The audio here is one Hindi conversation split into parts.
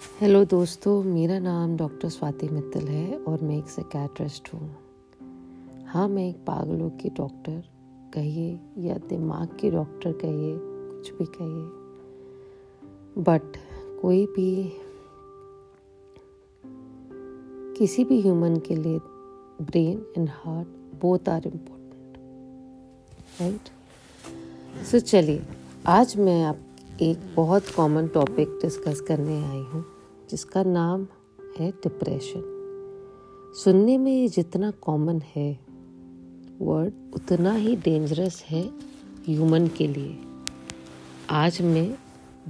हेलो दोस्तों, मेरा नाम डॉक्टर स्वाति मित्तल है और मैं एक सेकेट्रिस्ट हूँ। हाँ मैं एक पागलों की डॉक्टर, कहिए, या दिमाग की डॉक्टर कहिए, कुछ भी कहिए। बट कोई भी, किसी भी ह्यूमन के लिए brain and heart both are important right so चलिए, आज मैं आप एक बहुत कॉमन टॉपिक डिस्कस करने आई हूँ, जिसका नाम है डिप्रेशन सुनने में ये जितना कॉमन है वर्ड उतना ही डेंजरस है ह्यूमन के लिए. आज मैं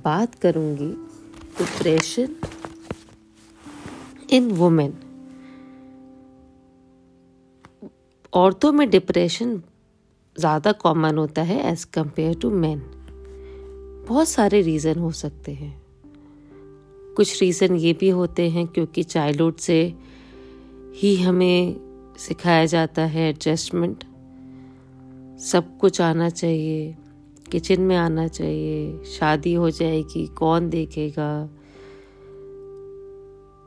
बात करूँगी डिप्रेशन इन वुमेन औरतों में डिप्रेशन ज़्यादा कॉमन होता है एज़ कंपेयर टू मैन बहुत सारे रीज़न हो सकते हैं। कुछ रीज़न ये भी होते हैं क्योंकि चाइल्डहुड से ही हमें सिखाया जाता है एडजस्टमेंट सब कुछ आना चाहिए किचन में आना चाहिए, शादी हो जाएगी, कौन देखेगा?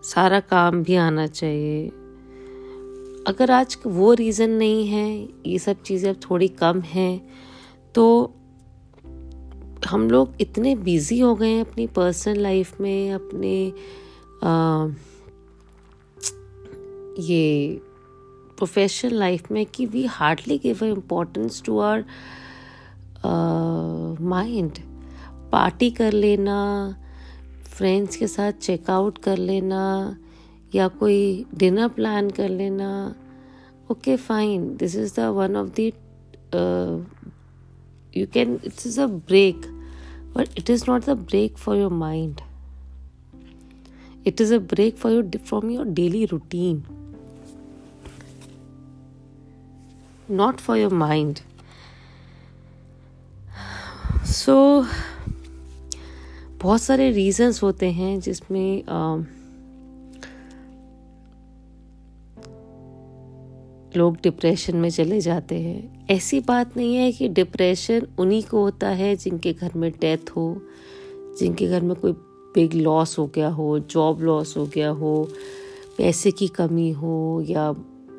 सारा काम भी आना चाहिए। अगर आज वो रीज़न नहीं है, ये सब चीज़ें अब थोड़ी कम हैं तो हम लोग इतने बिज़ी हो गए हैं अपनी पर्सनल लाइफ में अपने आ, ये प्रोफेशनल लाइफ में कि we hardly give importance to our mind party कर लेना फ्रेंड्स के साथ चेकआउट कर लेना या कोई डिनर प्लान कर लेना. Okay fine this is the one of the you can it is a break but it is not the break for your mind it is a break for your from your daily routine not for your mind so बहुत सारे रीजंस होते हैं जिसमें uh, लोग डिप्रेशन में चले जाते हैं। ऐसी बात नहीं है कि डिप्रेशन उन्हीं को होता है जिनके घर में डेथ हो, जिनके घर में कोई बिग लॉस हो गया हो जॉब लॉस हो गया हो, पैसे की कमी हो या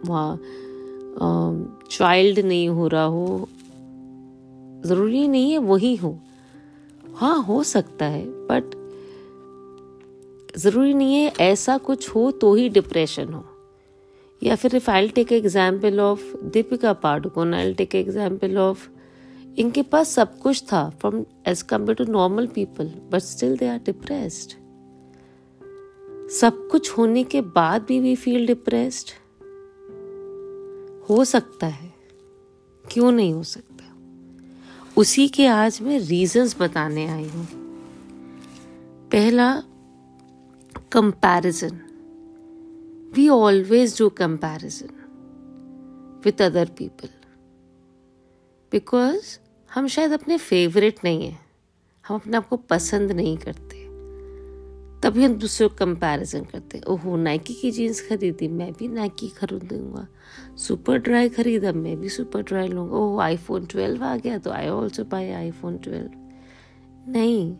वहाँ चाइल्ड नहीं हो रहा हो। ज़रूरी नहीं है वही हो। हाँ हो सकता है बट ज़रूरी नहीं है ऐसा कुछ हो तो ही डिप्रेशन हो। या फिर if I take example of Deepika Padukone I take example of इनके पास सब कुछ था from age compare to normal people but still they are depressed सब कुछ होने के बाद भी वी फील डिप्रेस्ड हो सकता है। क्यों नहीं हो सकता? उसी के आज मैं रीजंस बताने आई हूँ। पहला comparison we always do comparison with other people. Because हम शायद अपने फेवरेट नहीं हैं। हम अपने आप को पसंद नहीं करते। तभी हम दूसरे को कंपैरिजन करते हैं। ओहो नाइकी की जीन्स खरीदी, मैं भी नाइकी खरीदूँगा। सुपर ड्राई खरीदा, मैं भी सुपर ड्राई लूँगा। ओह आईफोन ट्वेल्व आ गया तो I also buy iPhone twelve नहीं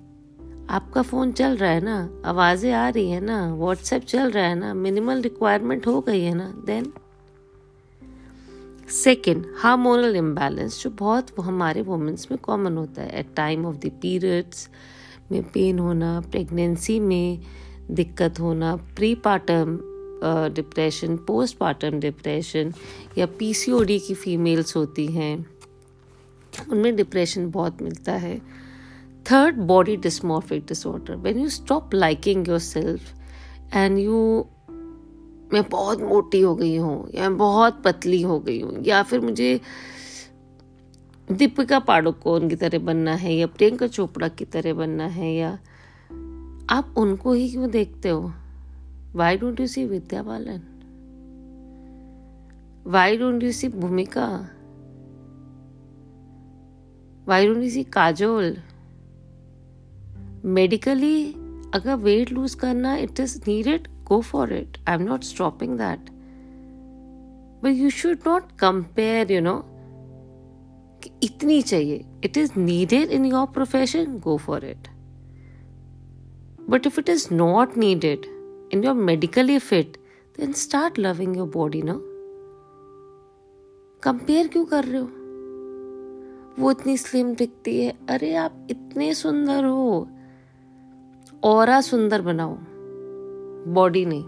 आपका फ़ोन चल रहा है ना, आवाज़ें आ रही है ना व्हाट्सएप चल रहा है ना मिनिमल रिक्वायरमेंट हो गई है ना देन सेकेंड हार्मोनल इम्बैलेंस जो बहुत हमारे वुमेंस में कॉमन होता है at time of the periods में पेन होना प्रेगनेंसी में दिक्कत होना pre partum depression post partum depression या पीसीओडी की फीमेल्स होती हैं, उनमें डिप्रेशन बहुत मिलता है। Body dysmorphic disorder when you stop liking yourself and you मैं बहुत मोटी हो गई हूँ, या मैं बहुत पतली हो गई हूँ, या फिर मुझे दीपिका पाडुकोन की तरह बनना है, या प्रियंका चोपड़ा की तरह बनना है, या आप उनको ही क्यों देखते हो? Why don't you see Vidya Balan? Why don't you see Bhumika? Why don't you see Kajol? Medically अगर वेट लूज करना it is needed go for it I am not stopping that but you should not compare you know इतनी चाहिए। It is needed in your profession go for it But if it is not needed and you're medically fit then start loving your body now. Compare क्यों कर रहे हो? वो इतनी स्लिम दिखती है। अरे, आप इतने सुंदर हो। और सुंदर बनाओ बॉडी नहीं।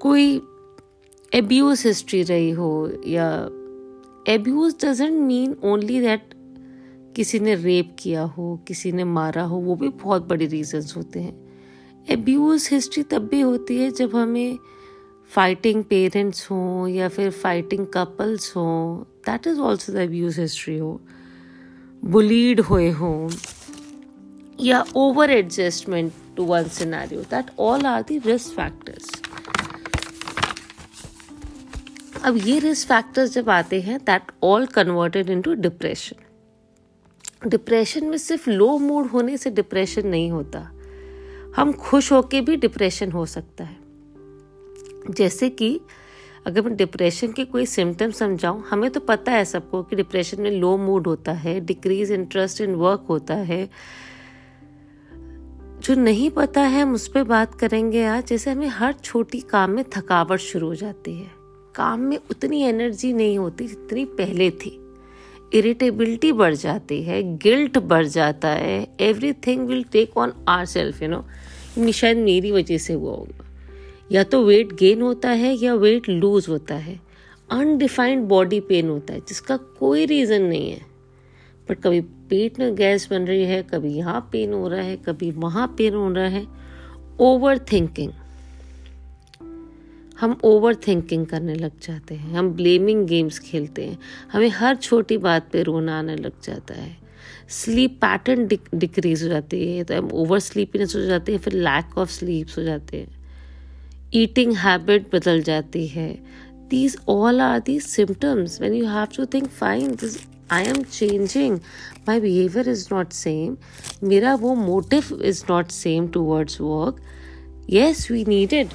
कोई एब्यूज हिस्ट्री रही हो या abuse doesn't mean only that किसी ने रेप किया हो, किसी ने मारा हो, वो भी बहुत बड़ी रीजंस होते हैं। एब्यूज हिस्ट्री तब भी होती है जब हमें फाइटिंग पेरेंट्स हों या फिर फाइटिंग कपल्स हों that is also the abuse history हो। बुलीड हुए हों या over adjustment to one scenario that all are the risk factors अब ये रिस्क फैक्टर्स जब आते हैं that all converted into depression depression में सिर्फ़ लो मूड होने से डिप्रेशन नहीं होता। हम खुश होके भी डिप्रेशन हो सकता है। जैसे कि अगर मैं डिप्रेशन के कोई सिम्टम समझाऊं, हमें तो पता है सबको कि डिप्रेशन में लो मूड होता है डिक्रीज इंटरेस्ट इन वर्क होता है जो नहीं पता है, हम उस पर बात करेंगे आज। जैसे हमें हर छोटी काम में थकावट शुरू हो जाती है। काम में उतनी एनर्जी नहीं होती जितनी पहले थी। इरिटेबिलिटी बढ़ जाती है, गिल्ट बढ़ जाता है। Everything will take on ourself you know शायद मेरी वजह से हुआ होगा। या तो वेट गेन होता है या वेट लूज होता है। अनडिफाइंड बॉडी पेन होता है, जिसका कोई रीज़न नहीं है। पर कभी पेट में गैस बन रही है, कभी यहाँ पेन हो रहा है, कभी वहाँ पेन हो रहा है। ओवर थिंकिंग हम ओवर थिंकिंग करने लग जाते हैं, हम ब्लेमिंग गेम्स खेलते हैं, हमें हर छोटी बात पे रोना आने लग जाता है। स्लीप पैटर्न डिक्रीज हो जाती है तो हम ओवर स्लीपीनेस हो जाते हैं, फिर लैक ऑफ़ स्लीप्स हो जाते हैं। ईटिंग हैबिट बदल जाती है। These all are the symptoms when you have to think fine this I am changing my behaviour is not same मेरा वो motive is not same towards work yes we needed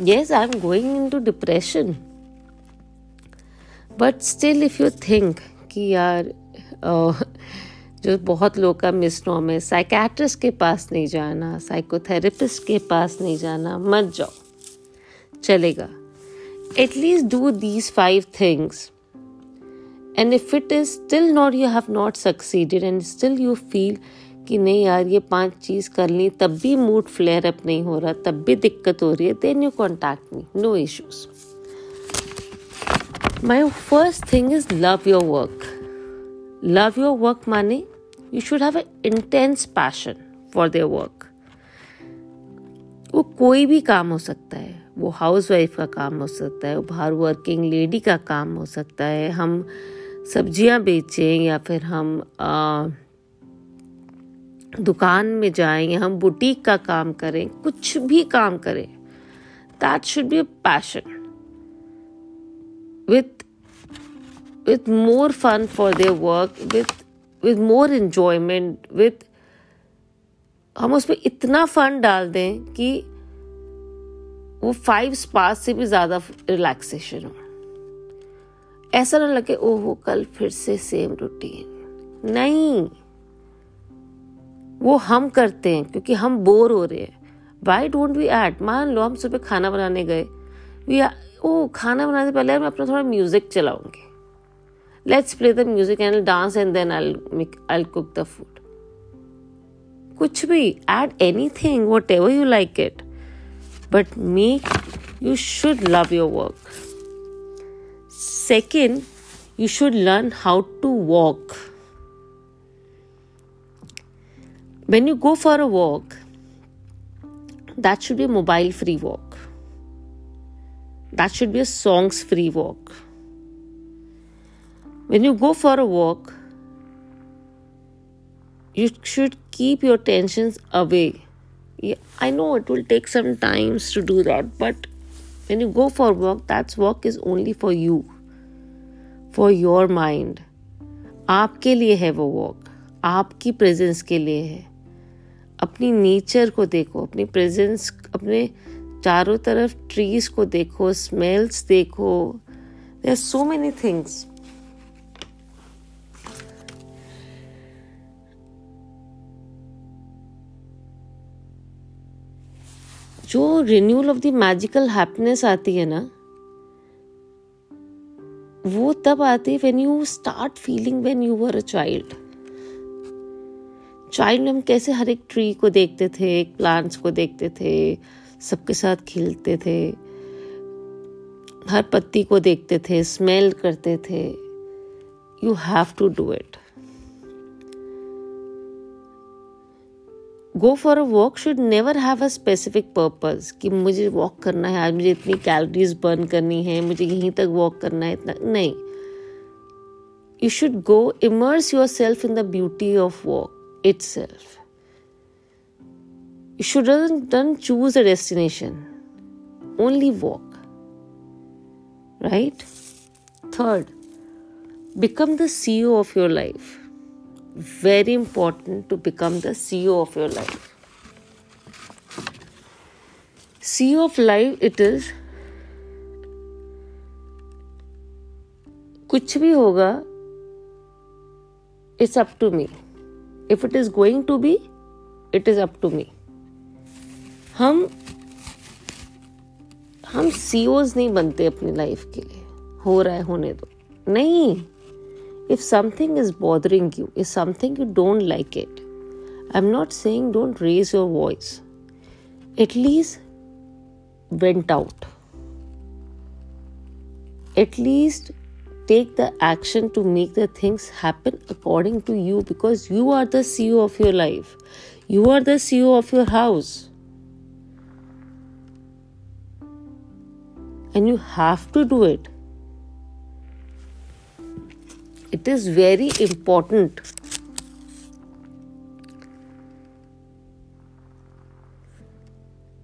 yes i'm going into depression. But still, if you think कि यार जो बहुत लोग का मिसनॉम है साइकेट्रिस्ट के पास नहीं जाना साइकोथेरेपिस्ट के पास नहीं जाना, मत जाओ. चलेगा. At least do these five things and if it is still not you have not succeeded and still you feel कि नहीं यार, ये पाँच चीज़ कर ली, तब भी मूड फ्लेयर अप नहीं हो रहा, तब भी दिक्कत हो रही है then you contact me no issues my first thing is love your work love your work माने you should have a intense passion for their work वो कोई भी काम हो सकता है, वो हाउस वाइफ का काम हो सकता है, वो बाहर वर्किंग लेडी का काम हो सकता है, हम सब्ज़ियाँ बेचें या फिर हम आ, दुकान में जाएँ या हम बुटीक का काम करें कुछ भी काम करें that should be a passion with with more fun for their work with with more enjoyment with हम उसमें इतना फन डाल दें कि वो फाइव स्पास से भी ज़्यादा रिलैक्सेशन हो। ऐसा ना लगे ओ हो कल फिर से सेम रूटीन नहीं। वो हम करते हैं, क्योंकि हम बोर हो रहे हैं। वाई डोंट वी एट मान लो, हम सुबह खाना बनाने गए। वी ओ, खाना बनाने से पहले मैं अपना थोड़ा music चलाऊँगी। Let's play the music and dance and then I cook the food कुछ भी at anything whatever you like it but make you should love your work Second, you should learn how to walk. When you go for a walk, that should be a mobile free walk. That should be a songs free walk when you go for a walk, you should keep your tensions away. Yeah, I know it will take some times to do that, but when you go for a walk, that walk is only for you, for your mind आपके लिए है वो वॉक आपकी प्रेजेंस के लिए है. अपनी नेचर को देखो, अपनी प्रेजेंस अपने चारों तरफ़ ट्रीज को देखो स्मेल्स देखो. There are so many things जो renewal of the magical happiness आती है ना वो तब आते when you start feeling when you were a child child में हम कैसे हर एक ट्री को देखते थे, एक प्लांट्स को देखते थे, सबके साथ खेलते थे, हर पत्ती को देखते थे स्मेल करते थे you have to do it go for a walk should never have a specific purpose कि मुझे वॉक करना है, आज मुझे इतनी कैलोरीज बर्न करनी है, मुझे यहीं तक वॉक करना है, इतना, नहीं। You should go immerse yourself in the beauty of walk itself you should don't choose a destination only walk right third become the CEO of your life very important to become the CEO of your life. CEO of life, it is कुछ भी होगा it's up to me if it is going to be it is up to me हम हम सीओज नहीं बनते अपनी लाइफ के लिए. हो रहा है, होने दो. नहीं. If something is bothering you, if something you don't like it, I'm not saying don't raise your voice. At least vent out. At least take the action to make the things happen according to you because you are the CEO of your life. You are the CEO of your house. And you have to do it it is very important.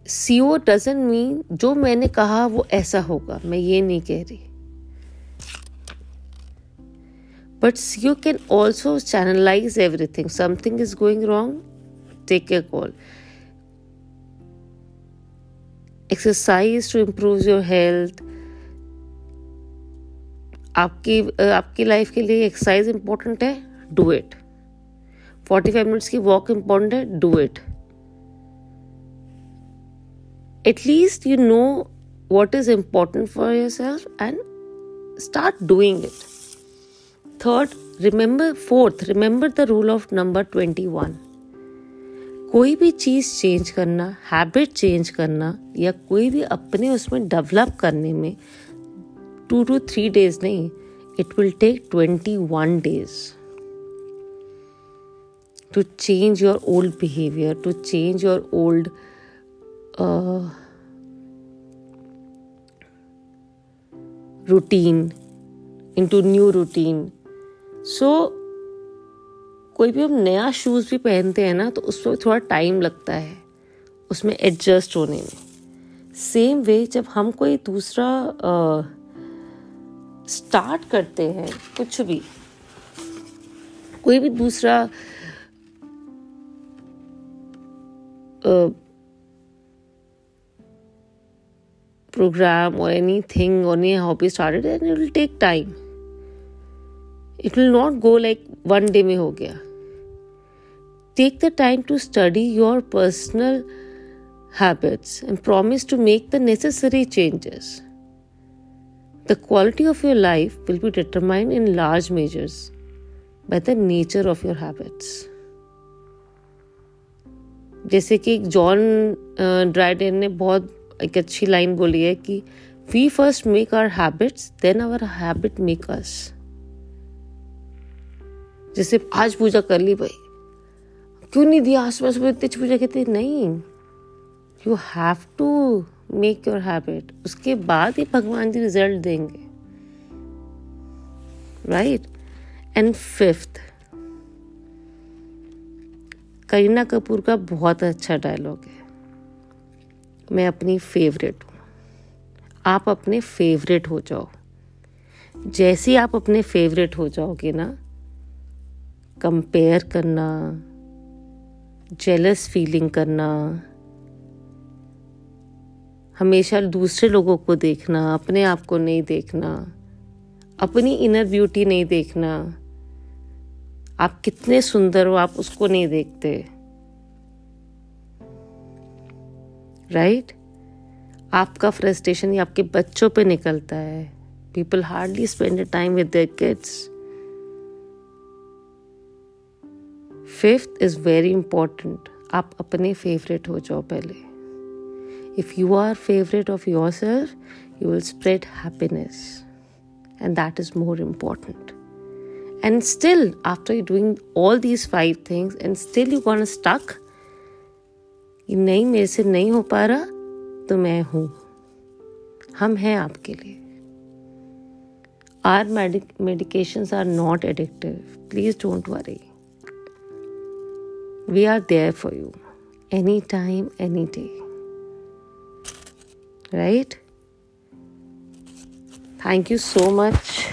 CEO doesn't mean जो मैंने कहा वो ऐसा होगा, मैं ये नहीं कह रही। But CEO can also channelize everything something is going wrong take a call exercise to improve your health आपकी आपकी लाइफ के लिए एक्सरसाइज इंपॉर्टेंट है do it forty five minutes की वॉक इंपॉर्टेंट है do it at least you know what is important for yourself and start doing it third remember fourth remember the rule of number twenty one कोई भी चीज़ चेंज करना हैबिट चेंज करना या कोई भी अपने उसमें डेवलप करने में टू टू थ्री डेज़ नहीं it will take twenty one days to change your old behaviour to change your old routine into new routine so कोई भी हम नया शूज़ भी पहनते हैं ना तो उसमें थोड़ा टाइम लगता है उसमें एडजस्ट होने में। सेम वे जब हम कोई दूसरा uh, स्टार्ट करते हैं कुछ भी। कोई भी दूसरा प्रोग्राम और एनी थिंग और any hobby started and it will take time it will not go like one day में हो गया। Take the time to study your personal habits and promise to make the necessary changes The quality of your life will be determined in large measures by the nature of your habits. जैसे कि जॉन ड्राइडन ने बहुत एक अच्छी लाइन बोली है कि we first make our habits then our habit make us जैसे आज पूजा कर ली भाई। क्यों नहीं दिया आसपास में इतनी पूजा कहते नहीं। You have to make your habit उसके बाद ही भगवान जी रिज़ल्ट देंगे। Right and fifth Kareena Kapoor का बहुत अच्छा डायलॉग है। मैं अपनी फेवरेट हूँ। आप अपने फेवरेट हो जाओ। जैसे आप अपने फेवरेट हो जाओगे ना कंपेयर करना जेलस फीलिंग करना हमेशा दूसरे लोगों को देखना, अपने आप को नहीं देखना, अपनी इनर ब्यूटी नहीं देखना। आप कितने सुंदर हो, आप उसको नहीं देखते। Right right? आपका फ्रस्ट्रेशन या आपके बच्चों पे निकलता है। People hardly spend time with their kids fifth is very important आप अपने फेवरेट हो जाओ पहले। If you are favourite of yourself you will spread happiness and that is more important and still after doing all these five things and still you gonna stuck ये नहीं मेरे से नहीं हो पा रहा तो मैं हूँ हम हैं आपके लिए our medications are not addictive please don't worry we are there for you anytime any day right? Thank you so much.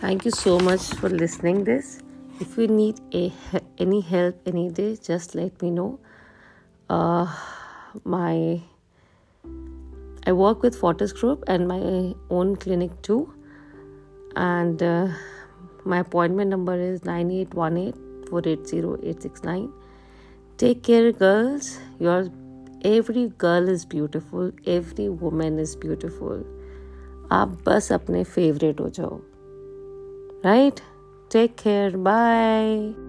Thank you so much for listening this. If you need a any help any day just let me know. Uh, my i work with fortis group and my own clinic too. And uh, my appointment number is 9818 480869 take care girls your every girl is beautiful every woman is beautiful आप बस अपने फेवरेट हो जाओ right? Take care. Bye.